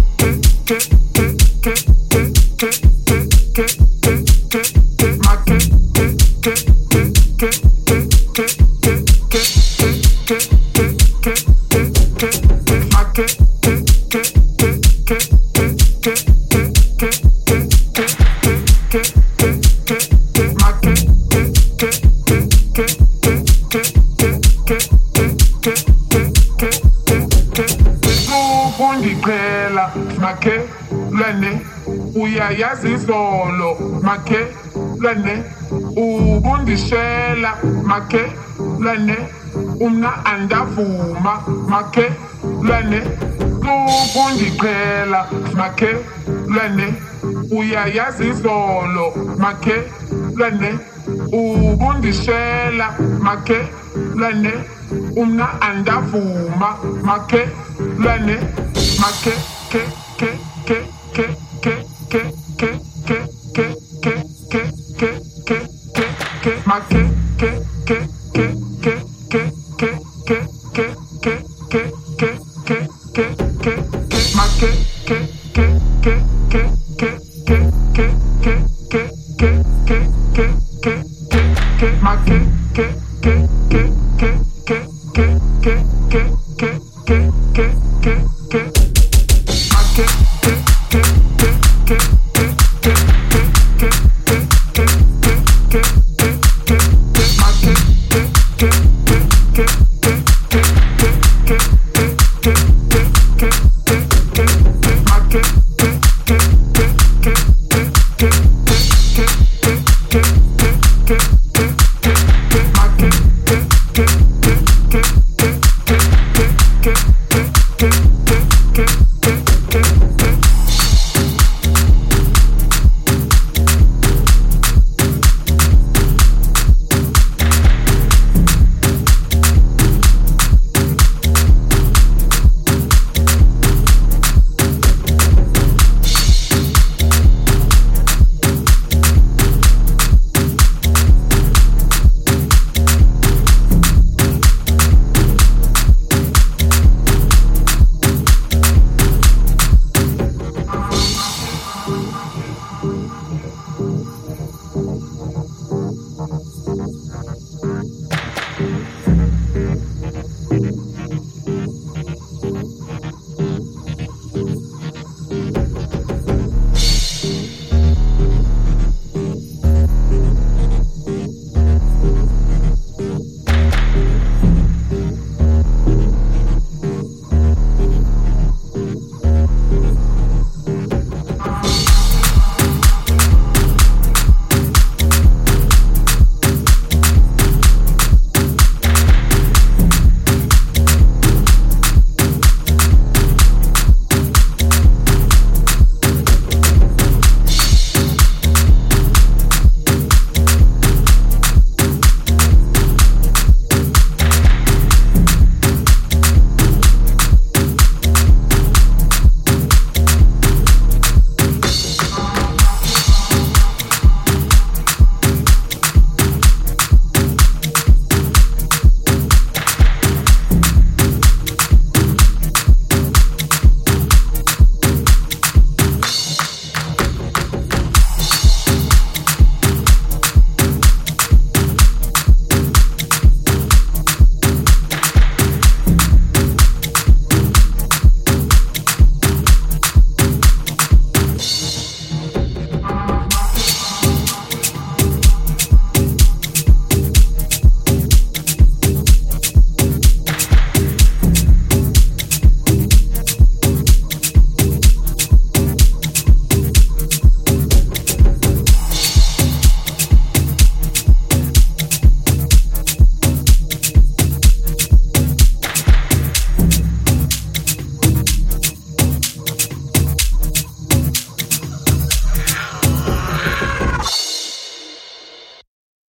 Mm-hmm. make lwane uyayazi izolo make lwane ubundishela. Make lwane umna andavuma. Make lwane lukundiqhela make lwane uyayazi izolo make lwane ubundishela. Make lwane umna andavuma. Make lwane make Okay.